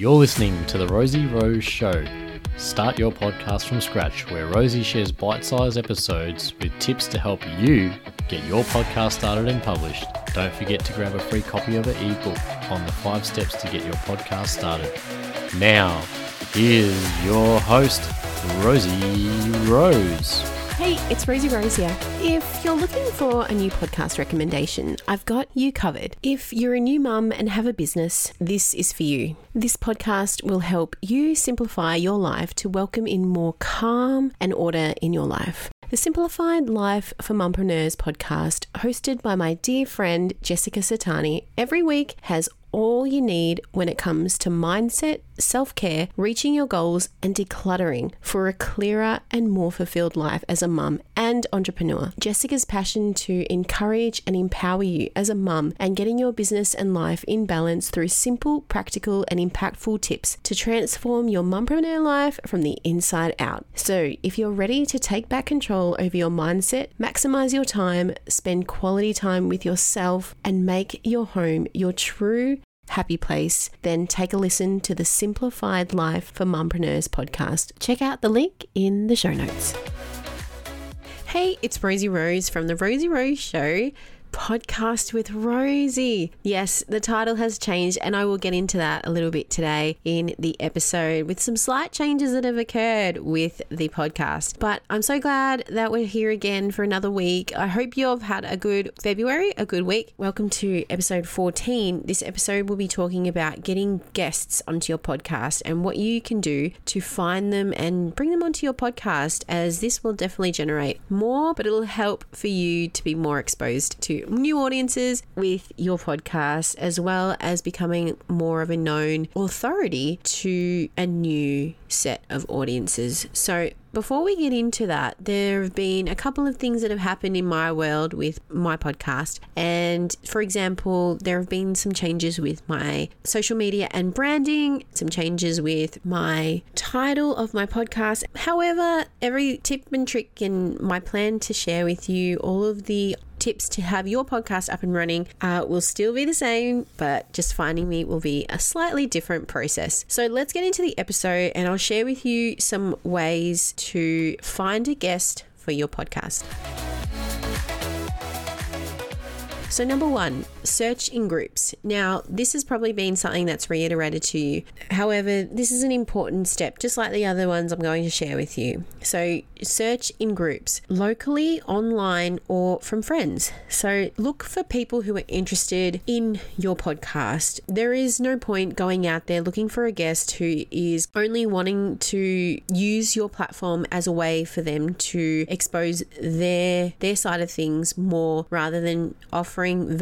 You're listening to The Rosie Rose Show. Start your podcast from scratch, where Rosie shares bite sized episodes with tips to help you get your podcast started and published. Don't forget to grab a free copy of her ebook on the five steps to get your podcast started. Now, here's your host, Rosie Rose. Hey, it's Rosie Rose here. If you're looking for a new podcast recommendation, I've got you covered. If you're a new mum and have a business, this is for you. This podcast will help you simplify your life to welcome in more calm and order in your life. The Simplified Life for Mumpreneurs podcast, hosted by my dear friend Jessica Satani, every week has all you need when it comes to mindset, self care, reaching your goals, and decluttering for a clearer and more fulfilled life as a mum and entrepreneur. Jessica's passion to encourage and empower you as a mum and getting your business and life in balance through simple, practical, and impactful tips to transform your mumpreneur life from the inside out. So, if you're ready to take back control over your mindset, maximize your time, spend quality time with yourself, and make your home your true happy place, then take a listen to the Simplified Life for Mumpreneurs podcast. Check out the link in the show notes. Hey, it's Rosie Rose from The Rosie Rose Show podcast with Rosie. Yes, the title has changed, and I will get into that a little bit today in the episode with some slight changes that have occurred with the podcast. But I'm so glad that we're here again for another week. I hope you have had a good February, a good week. Welcome to episode 14. This episode will be talking about getting guests onto your podcast and what you can do to find them and bring them onto your podcast, as this will definitely generate more, but it'll help for you to be more exposed to new audiences with your podcast, as well as becoming more of a known authority to a new set of audiences. So, before we get into that, there have been a couple of things that have happened in my world with my podcast. And for example, there have been some changes with my social media and branding, some changes with my title of my podcast. However, every tip and trick and my plan to share with you all of the tips to have your podcast up and running uh, will still be the same, but just finding me will be a slightly different process. So let's get into the episode and I'll share with you some ways to find a guest for your podcast. So, number one, search in groups. Now, this has probably been something that's reiterated to you. However, this is an important step, just like the other ones I'm going to share with you. So, search in groups, locally, online, or from friends. So, look for people who are interested in your podcast. There is no point going out there looking for a guest who is only wanting to use your platform as a way for them to expose their their side of things more rather than offering offering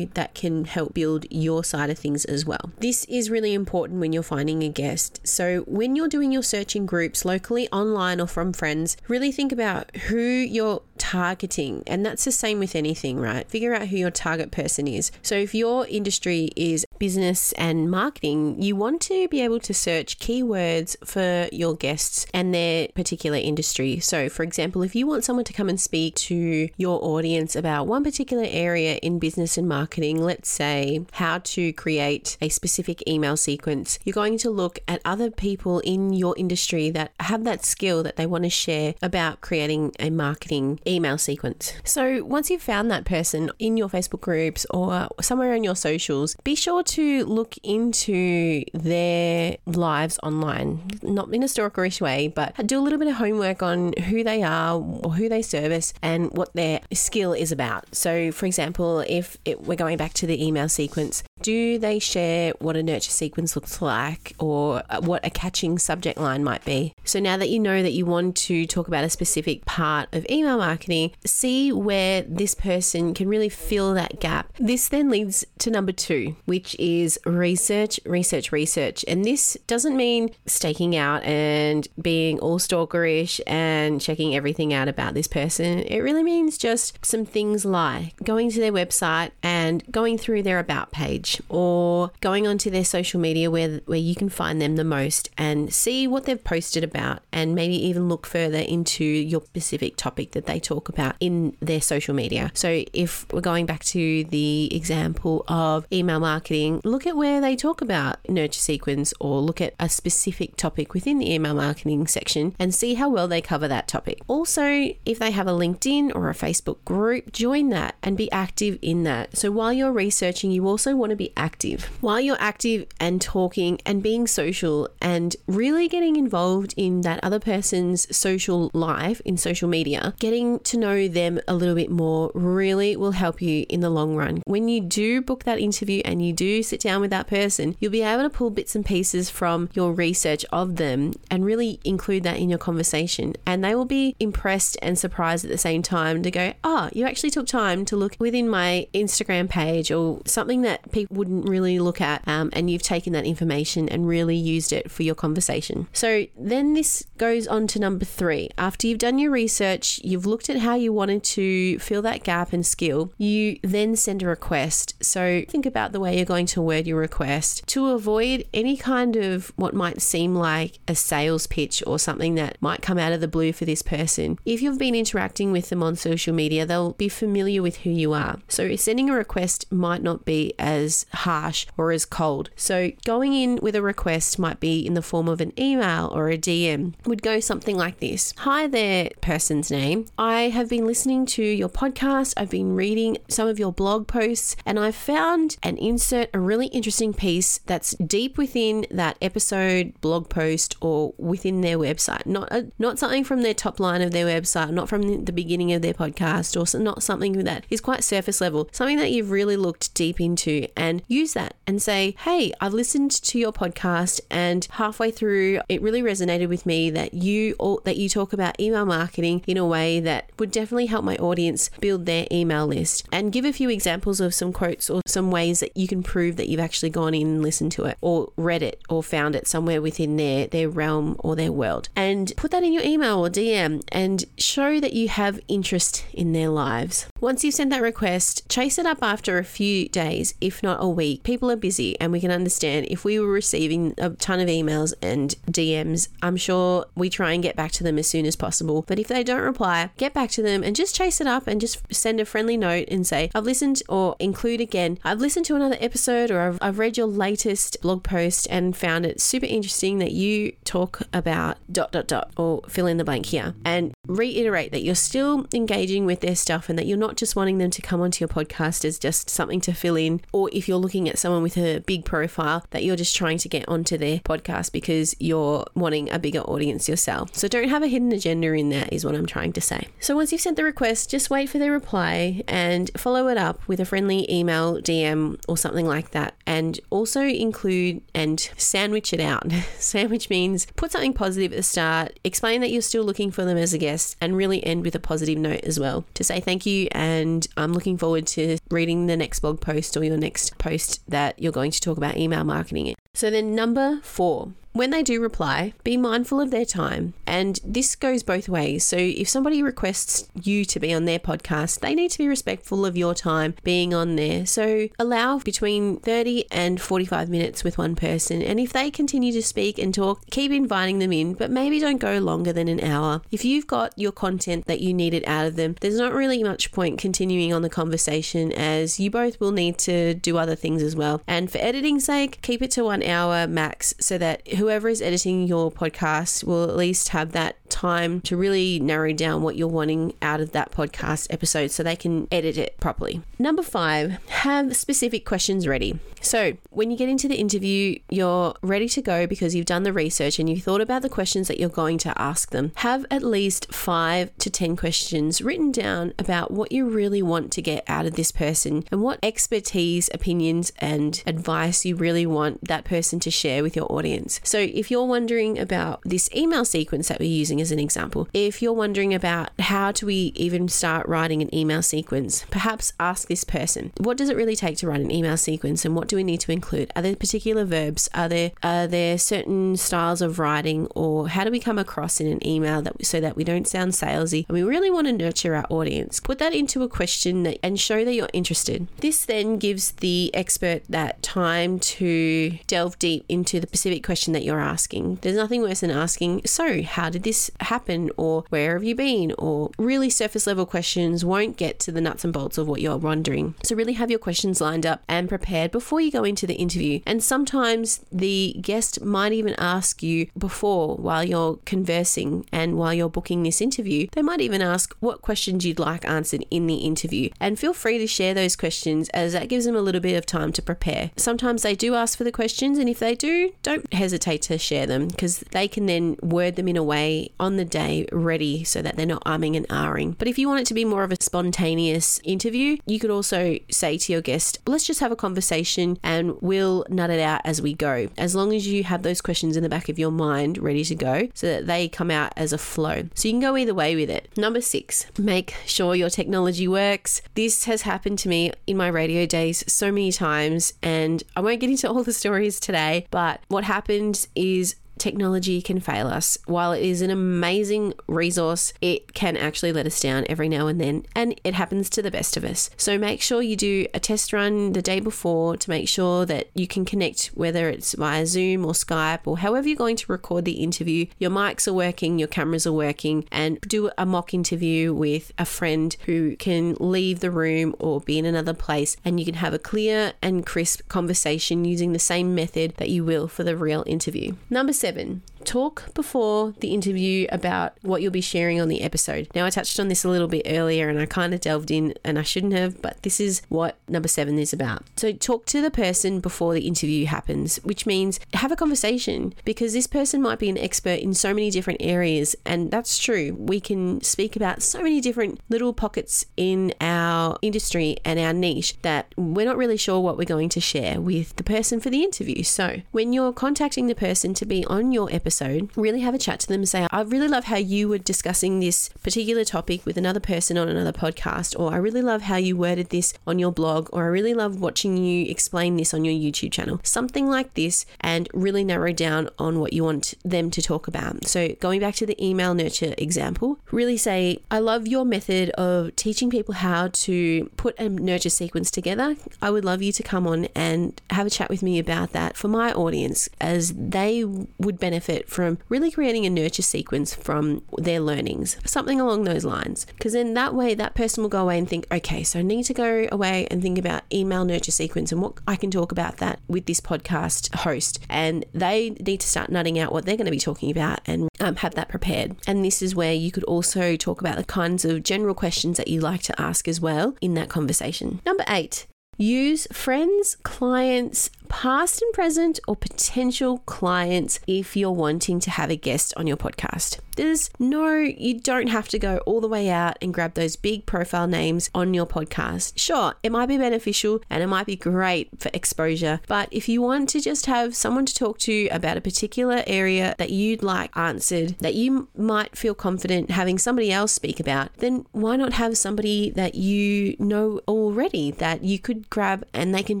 that can help build your side of things as well. This is really important when you're finding a guest. So, when you're doing your search in groups locally, online, or from friends, really think about who you're targeting. And that's the same with anything, right? Figure out who your target person is. So, if your industry is business and marketing, you want to be able to search keywords for your guests and their particular industry. So, for example, if you want someone to come and speak to your audience about one particular area in business and marketing, let's say how to create a specific email sequence, you're going to look at other people in your industry that have that skill that they want to share about creating a marketing email sequence. So once you've found that person in your Facebook groups or somewhere on your socials, be sure to look into their lives online, not in a stalkerish way, but do a little bit of homework on who they are or who they service and what their skill is about. So, for example, example, if it, we're going back to the email sequence, do they share what a nurture sequence looks like or what a catching subject line might be? So now that you know that you want to talk about a specific part of email marketing, see where this person can really fill that gap. This then leads to number two, which is research, research, research. And this doesn't mean staking out and being all stalkerish and checking everything out about this person. It really means just some things like going to their website and going through their about page page or going onto their social media where, where you can find them the most and see what they've posted about and maybe even look further into your specific topic that they talk about in their social media. So if we're going back to the example of email marketing, look at where they talk about nurture sequence or look at a specific topic within the email marketing section and see how well they cover that topic. Also, if they have a LinkedIn or a Facebook group, join that and be active in that. So while you're researching, you also want to be active. While you're active and talking and being social and really getting involved in that other person's social life in social media, getting to know them a little bit more really will help you in the long run. When you do book that interview and you do sit down with that person, you'll be able to pull bits and pieces from your research of them and really include that in your conversation. And they will be impressed and surprised at the same time to go, oh, you actually took time to look within my Instagram page or something that people wouldn't really look at. Um, and you've taken that information and really used it for your conversation. So then this goes on to number three. After you've done your research, you've looked at how you wanted to fill that gap and skill, you then send a request. So think about the way you're going to word your request to avoid any kind of what might seem like a sales pitch or something that might come out of the blue for this person. If you've been interacting with them on social media, they'll be familiar with who you are. So sending a request might not be as harsh or as cold. So going in with a request might be in the form of an email or a DM would go something like this Hi there, person's name. I have been listening to your podcast, I've been reading some of your blog posts, and I've found and insert a really interesting piece that's deep within that episode, blog post, or within their website. Not a, not something from their top line of their website, not from the beginning of their podcast, or not something that is quite surface level. Something that you've really looked deep into, and use that and say, "Hey, I've listened to your podcast, and halfway through, it really resonated with me that you all, that you talk about email marketing in a way that would definitely help my audience build their email list." And give a few examples of some quotes or some ways that you can prove that you've actually gone in and listened to it, or read it, or found it somewhere within their their realm or their world, and put that in your email or DM, and show that you have interest in their lives. Once you've sent that request, chase it up after a few days, if not a week. People are busy, and we can understand if we were receiving a ton of emails and DMs, I'm sure we try and get back to them as soon as possible. But if they don't reply, get back to them and just chase it up and just send a friendly note and say, I've listened or include again, I've listened to another episode or I've, I've read your latest blog post and found it super interesting that you talk about dot dot dot or fill in the blank here and reiterate that you're still engaging with their stuff and that you're not just wanting them to come onto your podcast as just something to fill in or if you're looking at someone with a big profile that you're just trying to get onto their podcast because you're wanting a bigger audience yourself. So don't have a hidden agenda in that is what I'm trying to say. So once you've sent the request, just wait for their reply and follow it up with a friendly email, DM or something like that and also include and sandwich it out. sandwich means put something positive at the start, explain that you're still looking for them as a guest, and really end with a positive note as well to say thank you. And I'm looking forward to reading the next blog post or your next post that you're going to talk about email marketing. So then, number four, when they do reply, be mindful of their time. And this goes both ways. So if somebody requests you to be on their podcast, they need to be respectful of your time being on there. So allow between 30 and 45 minutes with one person. And if they continue to speak and talk, keep inviting them in, but maybe don't go longer than an hour. If you've got your content that you needed out of them, there's not really much point continuing on the conversation as you both will need to do other things as well. And for editing's sake, keep it to one hour max so that whoever is editing your podcast will at least have that time to really narrow down what you're wanting out of that podcast episode so they can edit it properly. Number five, have specific questions ready. So, when you get into the interview, you're ready to go because you've done the research and you've thought about the questions that you're going to ask them. Have at least five to 10 questions written down about what you really want to get out of this person and what expertise, opinions, and advice you really want that person to share with your audience. So if you're wondering about this email sequence that we're using as an example, if you're wondering about how do we even start writing an email sequence, perhaps ask this person, what does it really take to write an email sequence and what do we need to include? Are there particular verbs? Are there are there certain styles of writing or how do we come across in an email that so that we don't sound salesy and we really want to nurture our audience? Put that into a question that, and show that you're interested. This then gives the expert that time to delve deep into the specific question that you're asking. There's nothing worse than asking, so how did this happen or where have you been or really surface level questions won't get to the nuts and bolts of what you're wondering. So really have your questions lined up and prepared before you go into the interview. And sometimes the guest might even ask you before while you're conversing and while you're booking this interview, they might even ask what questions you'd like answered in the interview. And feel free to share those questions as that gives them a little bit of time to prepare. Sometimes they do ask for the questions, and if they do, don't hesitate to share them because they can then word them in a way on the day ready so that they're not umming and ahhing. But if you want it to be more of a spontaneous interview, you could also say to your guest, let's just have a conversation and we'll nut it out as we go. As long as you have those questions in the back of your mind ready to go so that they come out as a flow. So you can go either way with it. Number six, make sure your technology works. This has happened to me in my radio days so many times, and I won't get into all the stories today, but what happened is technology can fail us. While it is an amazing resource, it can actually let us down every now and then, and it happens to the best of us. So make sure you do a test run the day before to make sure that you can connect, whether it's via Zoom or Skype or however you're going to record the interview. Your mics are working, your cameras are working, and do a mock interview with a friend who can leave the room or be in another place, and you can have a clear and crisp conversation using the same method that you will for the real interview. Number seven, seven talk before the interview about what you'll be sharing on the episode. Now, I touched on this a little bit earlier and I kind of delved in and I shouldn't have, but this is what number seven is about. So, talk to the person before the interview happens, which means have a conversation because this person might be an expert in so many different areas. And that's true. We can speak about so many different little pockets in our industry and our niche that we're not really sure what we're going to share with the person for the interview. So, when you're contacting the person to be on your episode, episode, really have a chat to them and say, I really love how you were discussing this particular topic with another person on another podcast, or I really love how you worded this on your blog, or I really love watching you explain this on your YouTube channel. Something like this, and really narrow down on what you want them to talk about. So, going back to the email nurture example, really say, I love your method of teaching people how to put a nurture sequence together. I would love you to come on and have a chat with me about that for my audience, as they would benefit benefit from really creating a nurture sequence from their learnings, something along those lines. Because then that way, that person will go away and think, okay, so I need to go away and think about email nurture sequence and what I can talk about that with this podcast host. And they need to start nutting out what they're going to be talking about and um, have that prepared. And this is where you could also talk about the kinds of general questions that you like to ask as well in that conversation. Number eight, use friends, clients, past and present, or potential clients if you're wanting to have a guest on your podcast. There's no, you don't have to go all the way out and grab those big profile names on your podcast. Sure, it might be beneficial and it might be great for exposure, but if you want to just have someone to talk to about a particular area that you'd like answered, that you might feel confident having somebody else speak about, then why not have somebody that you know already that you could grab and they can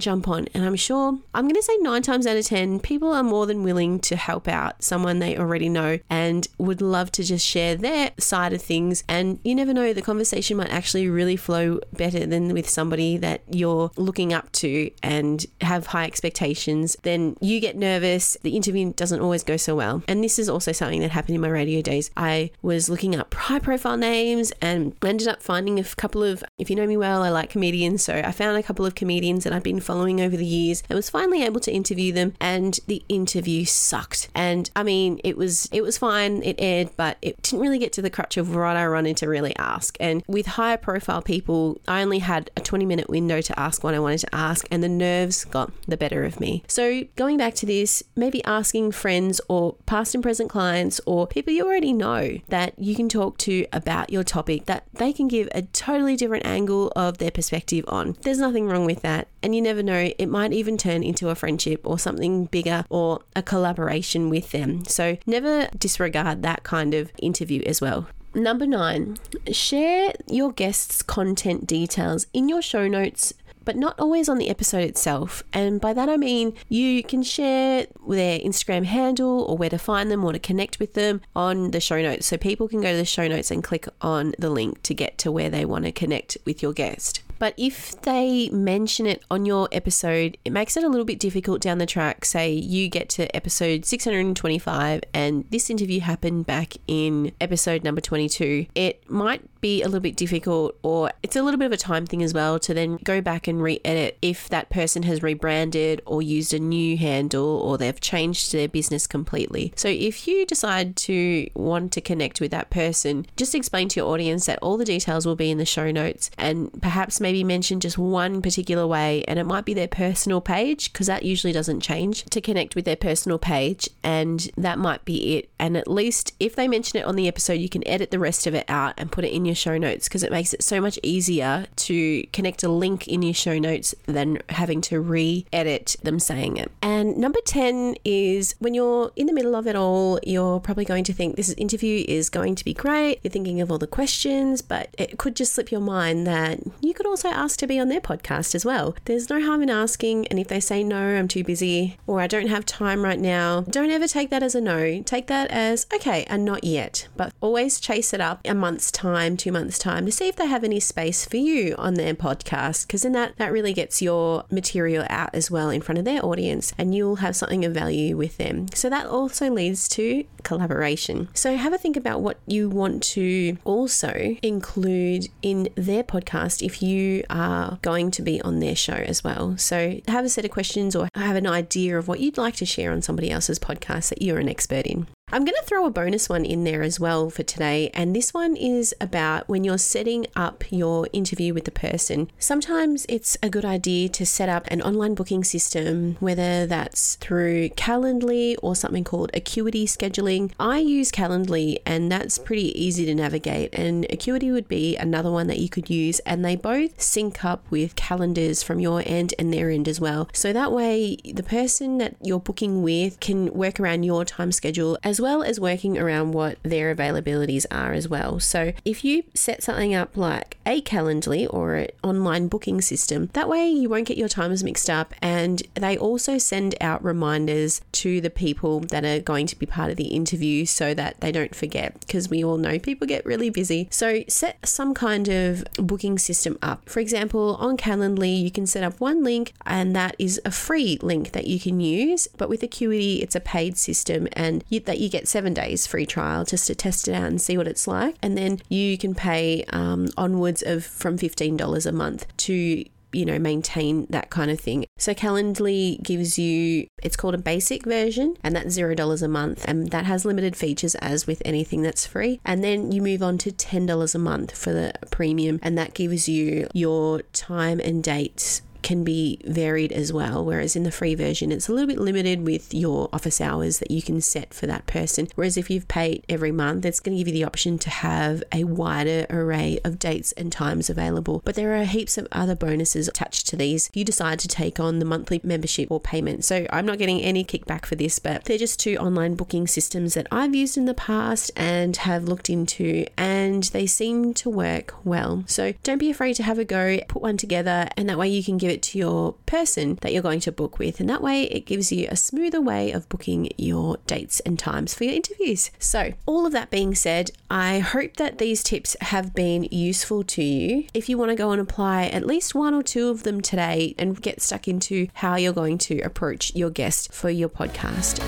jump on? And I'm sure I'm going to say nine times out of 10, people are more than willing to help out someone they already know and would love to just share their side of things. And you never know, the conversation might actually really flow better than with somebody that you're looking up to and have high expectations. Then you get nervous. The interview doesn't always go so well. And this is also something that happened in my radio days. I was looking up high profile names and ended up finding a couple of, if you know me well, I like comedians. So I found a couple of comedians that I've been following over the years and was fine finally able to interview them, and the interview sucked. And I mean, it was it was fine, it aired, but it didn't really get to the crutch of what I wanted to really ask. And with higher profile people, I only had a 20 minute window to ask what I wanted to ask, and the nerves got the better of me. So going back to this, maybe asking friends or past and present clients or people you already know that you can talk to about your topic that they can give a totally different angle of their perspective on. There's nothing wrong with that. And you never know, it might even turn into a friendship or something bigger or a collaboration with them. So never disregard that kind of interview as well. Number nine, share your guest's content details in your show notes but not always on the episode itself. And by that I mean you can share their Instagram handle or where to find them or to connect with them on the show notes. So people can go to the show notes and click on the link to get to where they want to connect with your guest. But if they mention it on your episode, it makes it a little bit difficult down the track. Say you get to episode 625 and this interview happened back in episode number 22. It might be a little bit difficult or it's a little bit of a time thing as well to then go back and re-edit if that person has rebranded or used a new handle or they've changed their business completely. So if you decide to want to connect with that person, just explain to your audience that all the details will be in the show notes and perhaps maybe mention just one particular way and it might be their personal page because that usually doesn't change to connect with their personal page and that might be it. And at least if they mention it on the episode, you can edit the rest of it out and put it in your show notes because it makes it so much easier to connect a link in your show notes than having to re edit them saying it. And number 10 is when you're in the middle of it all, you're probably going to think this interview is going to be great. You're thinking of all the questions, but it could just slip your mind that you could also ask to be on their podcast as well. There's no harm in asking, and if they say no, I'm too busy or I don't have time right now, don't ever take that as a no. Take that as okay, and not yet, but always chase it up a month's time, two months' time to see if they have any space for you on their podcast because then that, that really gets your material out as well in front of their audience and you'll have something of value with them. So that also leads to collaboration. So have a think about what you want to also include in their podcast if you are going to be on their show as well. So have a set of questions or have an idea of what you'd like to share on somebody else's podcast that you're an expert in. I'm going to throw a bonus one in there as well for today. And this one is about when you're setting up your interview with the person. Sometimes it's a good idea to set up an online booking system, whether that's through Calendly or something called Acuity Scheduling. I use Calendly and that's pretty easy to navigate. And Acuity would be another one that you could use. And they both sync up with calendars from your end and their end as well. So that way, the person that you're booking with can work around your time schedule as well as working around what their availabilities are as well. So if you set something up like a Calendly or an online booking system, that way you won't get your times mixed up and they also send out reminders to the people that are going to be part of the interview so that they don't forget because we all know people get really busy. So set some kind of booking system up. For example, on Calendly, you can set up one link and that is a free link that you can use, but with Acuity, it's a paid system and you, that you get seven days free trial just to test it out and see what it's like. And then you can pay um, onwards of from $15 a month to you know, maintain that kind of thing. So Calendly gives you, it's called a basic version, and that's $0 a month. And that has limited features as with anything that's free. And then you move on to $10 a month for the premium, and that gives you your time and dates can be varied as well. Whereas in the free version, it's a little bit limited with your office hours that you can set for that person. Whereas if you've paid every month, it's going to give you the option to have a wider array of dates and times available. But there are heaps of other bonuses attached to these if you decide to take on the monthly membership or payment. So I'm not getting any kickback for this, but they're just two online booking systems that I've used in the past and have looked into, and they seem to work well. So don't be afraid to have a go, put one together, and that way you can give it to your person that you're going to book with. And that way it gives you a smoother way of booking your dates and times for your interviews. So, all of that being said, I hope that these tips have been useful to you. If you want to go and apply at least one or two of them today and get stuck into how you're going to approach your guest for your podcast.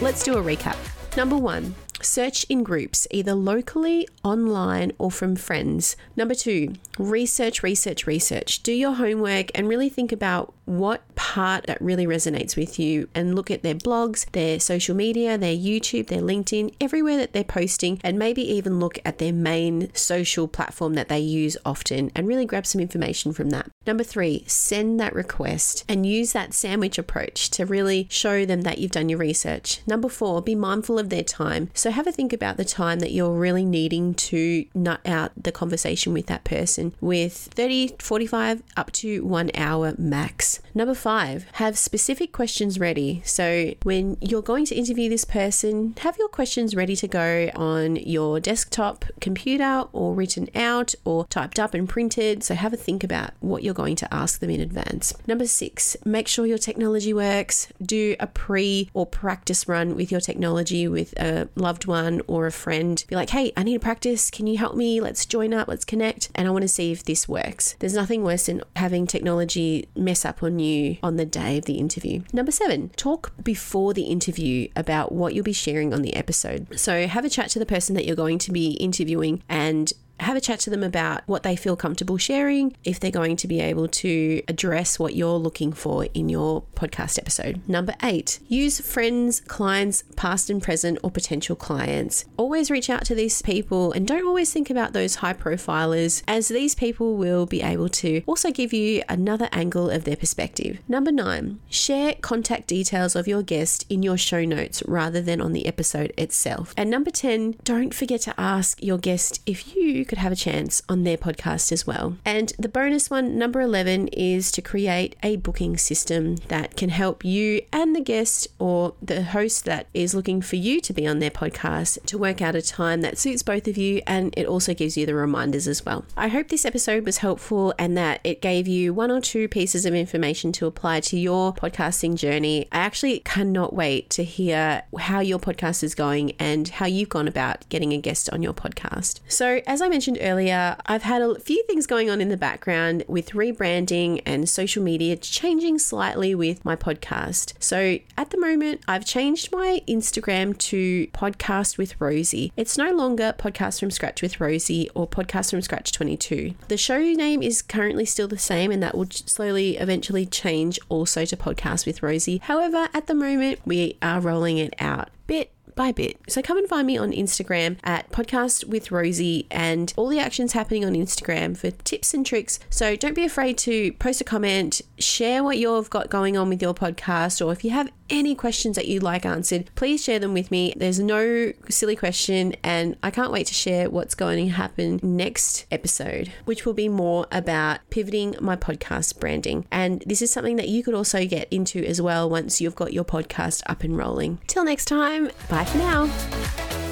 Let's do a recap. Number one, search in groups, either locally, online, or from friends. Number two, research, research, research. Do your homework and really think about what part that really resonates with you and look at their blogs, their social media, their YouTube, their LinkedIn, everywhere that they're posting, and maybe even look at their main social platform that they use often and really grab some information from that. Number three, send that request and use that sandwich approach to really show them that you've done your research. Number four, be mindful of their time. So have a think about the time that you're really needing to nut out the conversation with that person with 30, 45, up to one hour max. Number five, have specific questions ready. So when you're going to interview this person, have your questions ready to go on your desktop computer or written out or typed up and printed. So have a think about what you're going to ask them in advance. Number six, make sure your technology works. Do a pre or practice run with your technology with a loved one or a friend. Be like, hey, I need to practice. Can you help me? Let's join up, let's connect. And I want to see if this works. There's nothing worse than having technology mess up on you on the day of the interview. Number seven, talk before the interview about what you'll be sharing on the episode. So have a chat to the person that you're going to be interviewing and have a chat to them about what they feel comfortable sharing, if they're going to be able to address what you're looking for in your podcast episode. Number eight, use friends, clients, past and present, or potential clients. Always reach out to these people and don't always think about those high profilers, as these people will be able to also give you another angle of their perspective. Number nine, share contact details of your guest in your show notes rather than on the episode itself. And number 10, don't forget to ask your guest if you could have a chance on their podcast as well. And the bonus one, number 11, is to create a booking system that can help you and the guest or the host that is looking for you to be on their podcast to work out a time that suits both of you and it also gives you the reminders as well. I hope this episode was helpful and that it gave you one or two pieces of information to apply to your podcasting journey. I actually cannot wait to hear how your podcast is going and how you've gone about getting a guest on your podcast. So, as I mentioned earlier, I've had a few things going on in the background with rebranding and social media changing slightly with my podcast. So at the moment, I've changed my Instagram to Podcast with Rosie. It's no longer Podcast from Scratch with Rosie or Podcast from Scratch 22. The show name is currently still the same, and that will slowly eventually change also to Podcast with Rosie. However, at the moment, we are rolling it out bit by bit. So come and find me on Instagram at podcast with Rosie and all the actions happening on Instagram for tips and tricks. So don't be afraid to post a comment, share what you've got going on with your podcast, or if you have any questions that you'd like answered, please share them with me. There's no silly question, and I can't wait to share what's going to happen next episode, which will be more about pivoting my podcast branding. And this is something that you could also get into as well once you've got your podcast up and rolling. Till next time, Bye for now.